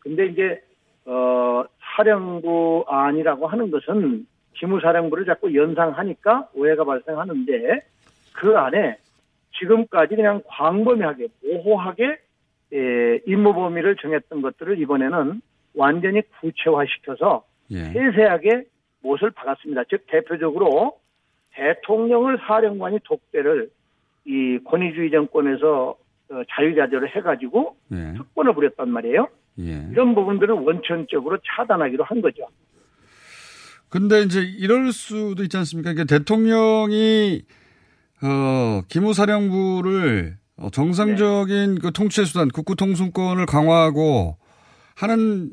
근데 이제 어 사령부 안이라고 하는 것은 기무사령부를 자꾸 연상하니까 오해가 발생하는데 그 안에 지금까지 그냥 광범위하게 모호하게 예, 임무 범위를 정했던 것들을 이번에는 완전히 구체화시켜서 예. 세세하게 못을 박았습니다. 즉 대표적으로 대통령을 사령관이 독대를 이 권위주의 정권에서 어, 자유자재로 해가지고 예. 특권을 부렸단 말이에요. 예. 이런 부분들은 원천적으로 차단하기로 한 거죠. 근데 이제 이럴 수도 있지 않습니까? 그러니까 대통령이 어 기무사령부를 어, 정상적인 그 통치 수단 국구 통수권을 강화하고 하는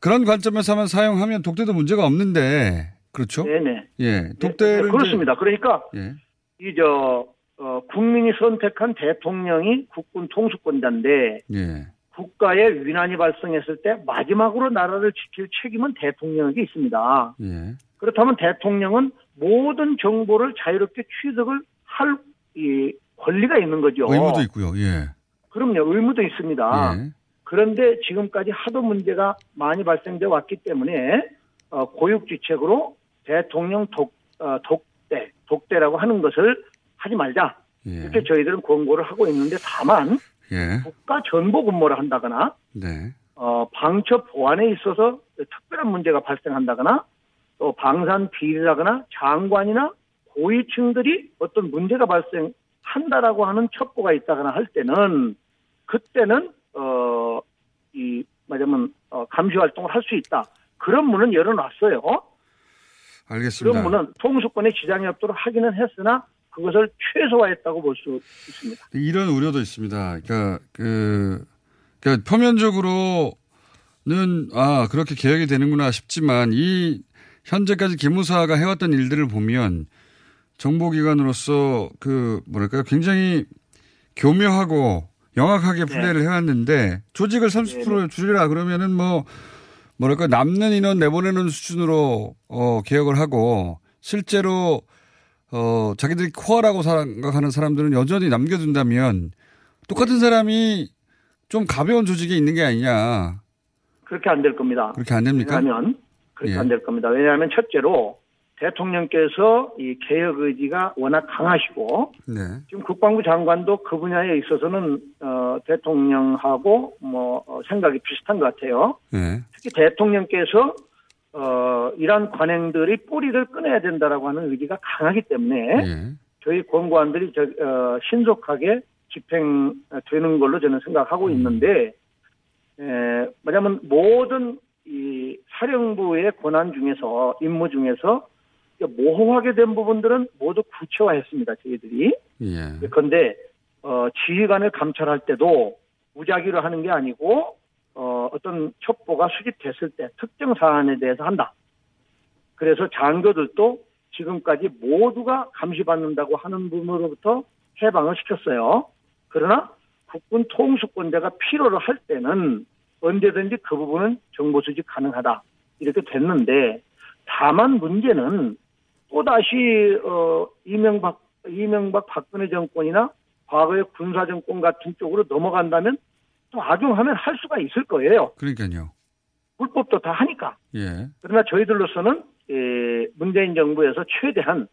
그런 관점에서만 사용하면 독대도 문제가 없는데 그렇죠? 네네. 예, 독대를 네, 그렇습니다. 그러니까 예. 이저 어, 국민이 선택한 대통령이 국군 통수권자인데 예. 국가에 위난이 발생했을 때 마지막으로 나라를 지킬 책임은 대통령에게 있습니다. 예. 그렇다면 대통령은 모든 정보를 자유롭게 취득을 할 이 권리가 있는 거죠. 의무도 있고요. 예. 그럼요. 의무도 있습니다. 예. 그런데 지금까지 하도 문제가 많이 발생돼 왔기 때문에 어, 고육지책으로 대통령 독, 어, 독대, 독대라고 하는 것을 하지 말자. 이렇게 저희들은 권고를 하고 있는데 다만 예. 국가 전보 근무를 한다거나 네. 어, 방첩 보안에 있어서 특별한 문제가 발생한다거나 또 방산 비리라거나 장관이나 고위층들이 어떤 문제가 발생 한다라고 하는 첩보가 있다거나 할 때는 그때는 어, 이 말하자면 어, 감시 활동을 할 수 있다. 그런 문은 열어놨어요. 알겠습니다. 그런 문은 통수권에 지장이 없도록 하기는 했으나 그것을 최소화했다고 볼 수 있습니다. 이런 우려도 있습니다. 그러니까 그 그러니까 표면적으로는 아 그렇게 개혁이 되는구나 싶지만 이 현재까지 기무사가 해왔던 일들을 보면 정보기관으로서 그 뭐랄까요 굉장히 교묘하고 영악하게 플레이를 해왔는데 조직을 30% 줄이라 그러면은 뭐 뭐랄까 남는 인원 내보내는 수준으로 어 개혁을 하고 실제로 어 자기들이 코어라고 생각하는 사람들은 여전히 남겨둔다면 똑같은 사람이 좀 가벼운 조직에 있는 게 아니냐 그렇게 안 될 겁니다. 그렇게 안 됩니까? 왜냐하면 그렇게 예. 안될 겁니다. 왜냐하면 첫째로 대통령께서 이 개혁 의지가 워낙 강하시고 네. 지금 국방부 장관도 그 분야에 있어서는 어, 대통령하고 뭐 어, 생각이 비슷한 것 같아요. 네. 특히 대통령께서 어, 이러한 관행들이 뿌리를 끊어야 된다라고 하는 의지가 강하기 때문에 예. 저희 권고안들이 저, 어, 신속하게 집행되는 걸로 저는 생각하고 있는데 에, 뭐냐면 모든 이 사령부의 권한 중에서 임무 중에서 모호하게 된 부분들은 모두 구체화했습니다. 저희들이. 예. 그런데 어, 지휘관을 감찰할 때도 무작위로 하는 게 아니고 어, 어떤 첩보가 수집됐을 때 특정 사안에 대해서 한다. 그래서 장교들도 지금까지 모두가 감시받는다고 하는 부분으로부터 해방을 시켰어요. 그러나 국군 통수권자가 필요로 할 때는 언제든지 그 부분은 정보 수집 가능하다. 이렇게 됐는데 다만 문제는 또다시 어 이명박 이명박 박근혜 정권이나 과거의 군사 정권 같은 쪽으로 넘어간다면 또 악용하면 할 수가 있을 거예요. 그러니까요. 불법도 다 하니까. 예. 그러나 저희들로서는 에, 문재인 정부에서 최대한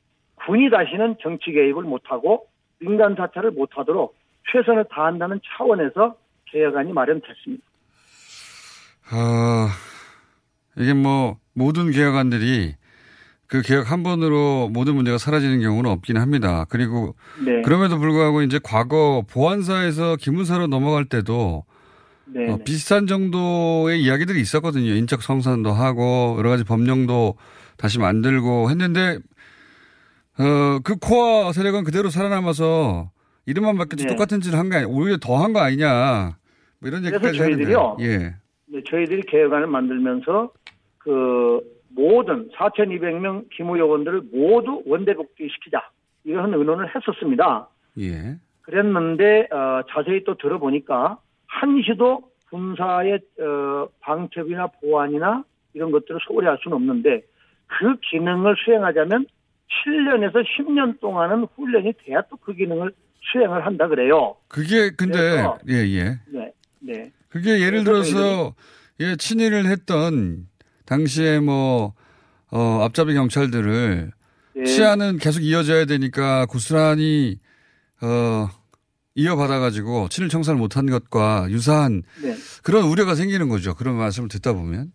군이 다시는 정치 개입을 못하고 민간 사찰을 못하도록 최선을 다한다는 차원에서 개혁안이 마련됐습니다. 아, 이게 뭐, 모든 개혁안들이 그 개혁 한 번으로 모든 문제가 사라지는 경우는 없긴 합니다. 그리고 네. 그럼에도 불구하고 이제 과거 보안사에서 기무사로 넘어갈 때도 네. 어, 비슷한 정도의 이야기들이 있었거든요. 인적 성산도 하고 여러 가지 법령도 다시 만들고 했는데 어, 그 코어 세력은 그대로 살아남아서 이름만 바뀌지 네. 똑같은 짓을 한거 아니냐. 오히려 더 한 거 아니냐. 뭐 이런 얘기까지. 저희들이요. 예. 네, 저희들이 개혁안을 만들면서 그 모든 4,200명 기무요원들을 모두 원대 복귀시키자 이런 의논을 했었습니다. 예. 그랬는데 어, 자세히 또 들어보니까 한시도 군사의 어, 방첩이나 보안이나 이런 것들을 소홀히 할 수는 없는데 그 기능을 수행하자면 7년에서 10년 동안은 훈련이 돼야 또 그 기능을 수행을 한다 그래요. 그게 근데 그래서- 예, 예. 네, 네. 그게 예를 들어서 예, 친일을 했던 당시에 뭐 어, 앞잡이 경찰들을 네. 시야는 계속 이어져야 되니까 고스란히 어 이어받아 가지고 친일 청산을 못한 것과 유사한 네. 그런 우려가 생기는 거죠. 그런 말씀을 듣다 보면.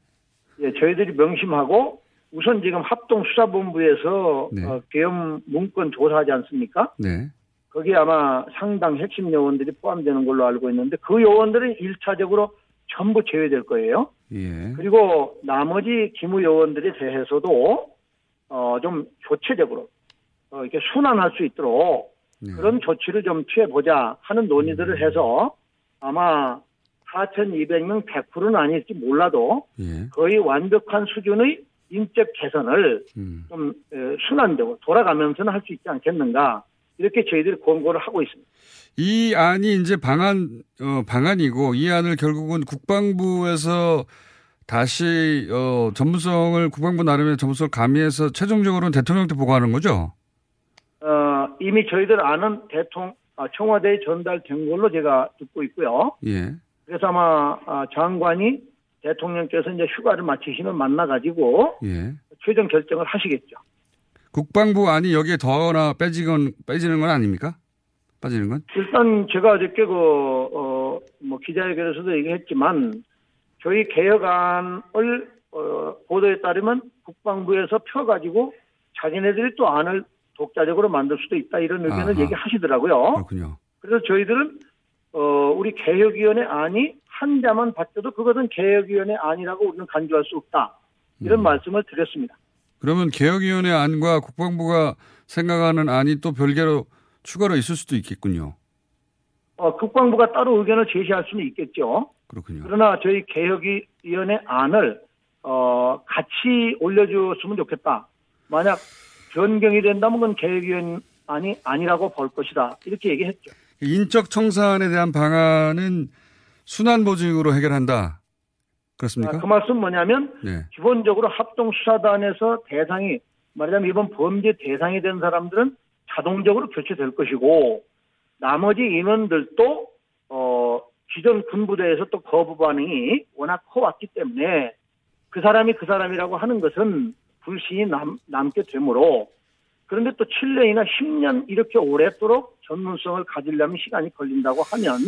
예, 저희들이 명심하고 우선 지금 합동수사본부에서 네. 어, 계엄 문건 조사하지 않습니까? 네. 거기에 아마 상당 핵심 요원들이 포함되는 걸로 알고 있는데 그 요원들은 1차적으로 전부 제외될 거예요. 예. 그리고 나머지 기무 요원들에 대해서도 어, 좀 조체적으로 어, 이렇게 순환할 수 있도록 네. 그런 조치를 좀 취해보자 하는 논의들을 해서 아마 4,200명 100%는 아닐지 몰라도 예. 거의 완벽한 수준의 인적 개선을 음. 좀 에, 순환되고 돌아가면서는 할 수 있지 않겠는가 이렇게 저희들이 권고를 하고 있습니다. 이 안이 이제 방안 어, 방안이고 이 안을 결국은 국방부에서 다시 어, 전문성을 국방부 나름의 전문성을 가미해서 최종적으로는 대통령한테 보고하는 거죠. 어, 이미 저희들 아는 대통령 아, 청와대에 전달된 걸로 제가 듣고 있고요. 예. 그래서 아마 아, 장관이 대통령께서 이제 휴가를 마치시면 만나가지고 예. 최종 결정을 하시겠죠. 국방부 안이 여기에 더하거나 빼지건 빼지는 건 아닙니까? 빠지는 건? 일단 제가 어저께 그, 어, 뭐 기자회견에서도 얘기했지만 저희 개혁안을, 어, 보도에 따르면 국방부에서 펴 가지고 자기네들이 또 안을 독자적으로 만들 수도 있다 이런 의견을 아하. 얘기하시더라고요. 그렇군요. 그래서 저희들은, 어, 우리 개혁위원회 안이 한 자만 받쳐도 그것은 개혁위원회 안이라고 우리는 간주할 수 없다. 이런 말씀을 드렸습니다. 그러면 개혁위원회 안과 국방부가 생각하는 안이 또 별개로 추가로 있을 수도 있겠군요. 어, 국방부가 따로 의견을 제시할 수는 있겠죠. 그렇군요. 그러나 저희 개혁위원회 안을 어, 같이 올려줬으면 좋겠다. 만약 변경이 된다면 그건 개혁위원 안이 아니라고 볼 것이다. 이렇게 얘기했죠. 인적 청산에 대한 방안은 순환 보직으로 해결한다. 그렇습니까? 아, 그 말씀 뭐냐면 네. 기본적으로 합동수사단에서 대상이 말하자면 이번 범죄 대상이 된 사람들은 자동적으로 교체될 것이고 나머지 인원들도 어 기존 군부대에서 또 거부 반응이 워낙 커왔기 때문에 그 사람이 그 사람이라고 하는 것은 불신이 남, 남게 되므로 그런데 또 7년이나 10년 이렇게 오랫도록 전문성을 가지려면 시간이 걸린다고 하면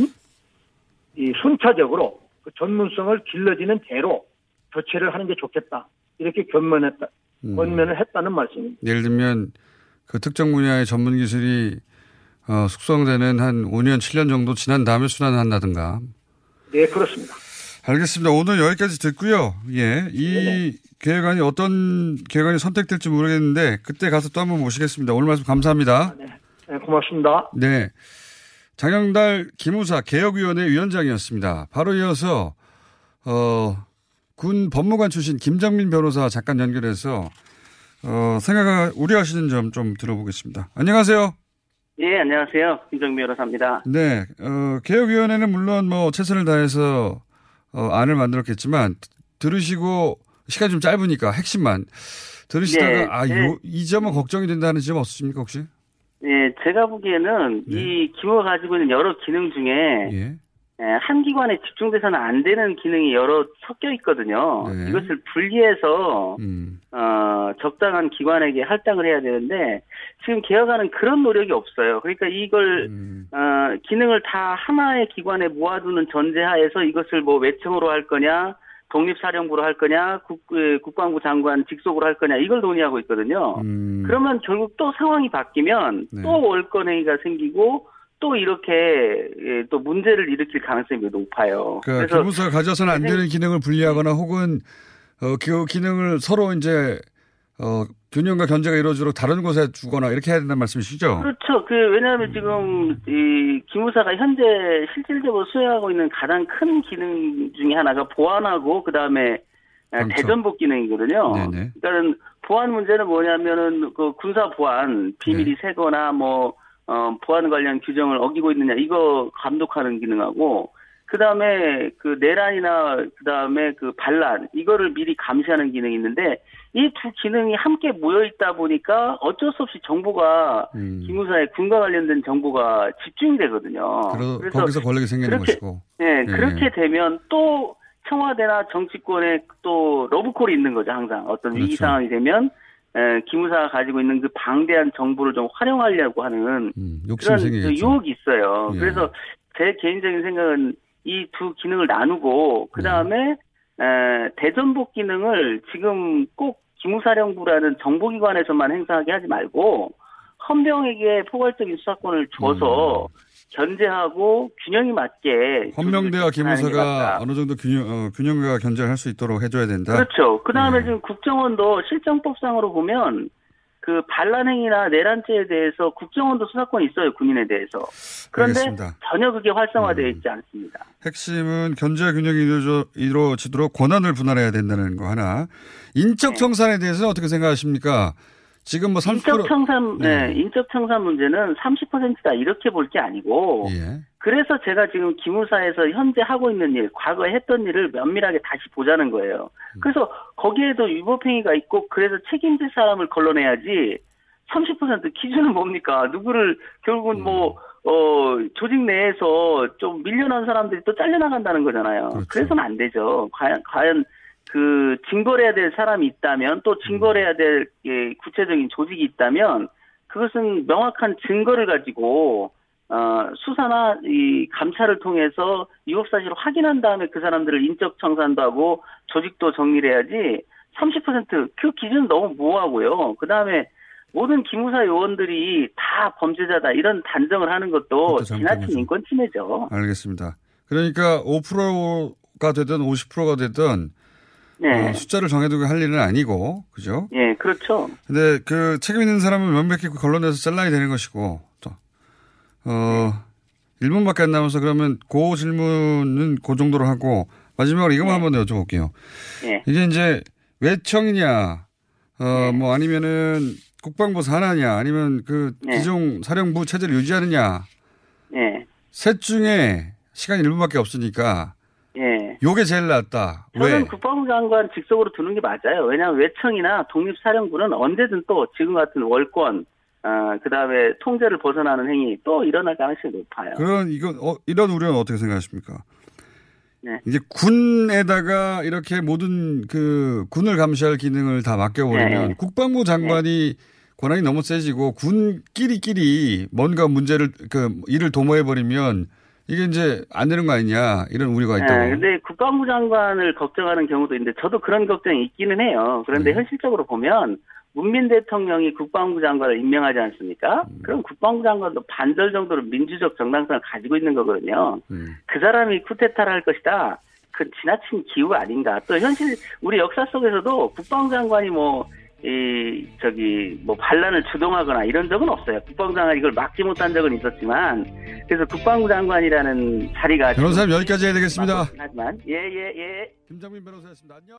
이 순차적으로 그 전문성을 길러지는 대로 교체를 하는 게 좋겠다. 이렇게 견면했다, 음. 권면을 했다는 말씀입니다. 예를 들면 그 특정 분야의 전문 기술이 어, 숙성되는 한 5년, 7년 정도 지난 다음에 순환한다든가. 네, 그렇습니다. 알겠습니다. 오늘 여기까지 듣고요. 예. 이 계획안이 어떤 계획안이 선택될지 모르겠는데 그때 가서 또 한번 모시겠습니다. 오늘 말씀 감사합니다. 네, 고맙습니다. 네. 장영달 기무사 개혁위원회 위원장이었습니다. 바로 이어서 어, 군 법무관 출신 김정민 변호사 잠깐 연결해서 어, 생각 우려하시는 점 좀 들어보겠습니다. 안녕하세요. 예, 안녕하세요. 김정미 변호사입니다. 네, 어, 개혁위원회는 물론 뭐 최선을 다해서 어, 안을 만들었겠지만 들으시고 시간이 좀 짧으니까 핵심만 들으시다가 네, 아, 네. 점은 걱정이 된다는 점 없으십니까 혹시? 예, 제가 보기에는 이 기호가 가지고 있는 여러 기능 중에 예. 예, 한 기관에 집중돼서는 안 되는 기능이 여러 섞여 있거든요. 네. 이것을 분리해서 음. 어, 적당한 기관에게 할당을 해야 되는데 지금 개혁하는 그런 노력이 없어요. 그러니까 이걸 음. 어, 기능을 다 하나의 기관에 모아두는 전제하에서 이것을 뭐 외청으로 할 거냐, 독립사령부로 할 거냐, 국, 그 국방부 장관 직속으로 할 거냐 이걸 논의하고 있거든요. 음. 그러면 결국 또 상황이 바뀌면 네. 또 월권행위가 생기고 또 이렇게 예, 또 문제를 일으킬 가능성이 높아요. 그러니까 기무사가 가져서는 안 되는 기능을 분리하거나 혹은 어, 그 기능을 서로 이제 어, 균형과 견제가 이루어지도록 다른 곳에 주거나 이렇게 해야 된다는 말씀이시죠? 그렇죠. 그 왜냐하면 지금 이 기무사가 현재 실질적으로 수행하고 있는 가장 큰 기능 중에 하나가 보안하고 그 다음에 대전복 기능이거든요. 네네. 그러니까 보안 문제는 뭐냐면은 그 군사 보안 비밀이 네. 새거나 뭐 어, 보안 관련 규정을 어기고 있느냐 이거 감독하는 기능하고 그 다음에 그 내란이나 그 다음에 그 반란 이거를 미리 감시하는 기능이 있는데 이 두 기능이 함께 모여 있다 보니까 어쩔 수 없이 정보가 기무사의 군과 관련된 정보가 집중이 되거든요. 그러, 거기서 권력이 생기는 그렇게, 것이고. 네, 예. 그렇게 되면 또 청와대나 정치권에 또 러브콜이 있는 거죠 항상 어떤 위기 그렇죠. 상황이 되면 에, 기무사가 가지고 있는 그 방대한 정보를 좀 활용하려고 하는 음, 그런. 그 유혹이 있어요. 예. 그래서 제 개인적인 생각은 이 두 기능을 나누고 그 네. 다음에 대전복 기능을 지금 꼭 기무사령부라는 정보기관에서만 행사하게 하지 말고 헌병에게 포괄적인 수사권을 줘서 견제하고 균형이 맞게 맞다. 기무사가 어느 정도 균형, 어, 균형과 견제를 할수 있도록 해줘야 된다. 그렇죠. 그 다음에 네. 지금 국정원도 실정법상으로 보면 그 반란행위나 내란죄에 대해서 국정원도 수사권이 있어요 군인에 대해서. 그런데 알겠습니다. 전혀 그게 활성화되어 있지 않습니다. 핵심은 견제 균형이 이루어지도록 권한을 분할해야 된다는 거 하나. 인적 네. 청산에 대해서 어떻게 생각하십니까? 지금 뭐 30% 인적 청산, 네. 네, 인적 청산 문제는 30%다 이렇게 볼 게 아니고. 예. 그래서 제가 지금 기무사에서 현재 하고 있는 일, 과거에 했던 일을 면밀하게 다시 보자는 거예요. 음. 그래서 거기에도 위법행위가 있고 그래서 책임질 사람을 걸러내야지 30% 기준은 뭡니까? 누구를 결국은 뭐, 음. 어, 조직 내에서 좀 밀려난 사람들이 또 잘려나간다는 거잖아요. 그렇죠. 그래서는 안 되죠. 과연, 과연 그 징벌 해야 될 사람이 있다면 또 징벌 해야 될 예, 구체적인 조직이 있다면 그것은 명확한 증거를 가지고 어, 수사나 이 감찰을 통해서 유법 사실을 확인한 다음에 그 사람들을 인적 청산도 하고 조직도 정리를 해야지 30%그 기준 너무 모호하고요. 그 다음에 모든 기무사 요원들이 다 범죄자다 이런 단정을 하는 것도 지나친 인권 침해죠. 알겠습니다. 그러니까 5%가 되든 50%가 되든 네. 어, 숫자를 정해두고 할 일은 아니고 그죠? 예, 그렇죠. 근데 그 책임 있는 사람은 명백히 걸러내서 잘라야 되는 것이고 또 어, 1분밖에 안 남아서 그러면 그 질문은 그 정도로 하고 마지막으로 이것만 한번 더 여쭤볼게요. 예. 이게 이제 외청이냐, 어, 뭐 아니면은 국방부 산하냐, 아니면 그 네. 기종 사령부 체제를 유지하느냐, 예. 셋 중에 시간이 1분밖에 없으니까 예. 요게 제일 낫다. 왜? 저는 국방부 장관 직속으로 두는 게 맞아요. 왜냐하면 외청이나 독립사령부는 언제든 또 지금 같은 월권, 어, 그 다음에 통제를 벗어나는 행위 또 일어날 가능성이 높아요. 그런 이건 어, 이런 우려는 어떻게 생각하십니까? 네. 이제 군에다가 이렇게 모든 그 군을 감시할 기능을 다 맡겨버리면 네. 국방부 장관이 권한이 너무 세지고 군끼리끼리 뭔가 문제를 그 일을 도모해버리면 이게 이제 안 되는 거 아니냐 이런 우려가 있다고. 네, 근데 국방부 장관을 걱정하는 경우도 있는데 저도 그런 걱정이 있기는 해요. 그런데 네. 현실적으로 보면 문민 대통령이 국방부 장관을 임명하지 않습니까? 음. 그럼 국방부 장관도 반절 정도로 민주적 정당성을 가지고 있는 거거든요. 음. 그 사람이 쿠데타를 할 것이다. 그 지나친 기우 아닌가. 또 현실 우리 역사 속에서도 국방부 장관이 뭐 이 저기 뭐 반란을 주동하거나 이런 적은 없어요. 국방부 장관이 이걸 막지 못한 적은 있었지만 그래서 국방부 장관이라는 자리가 변호사님 여기까지 해야 되겠습니다. 하지만 예예 예, 예. 김정민 변호사였습니다. 안녕.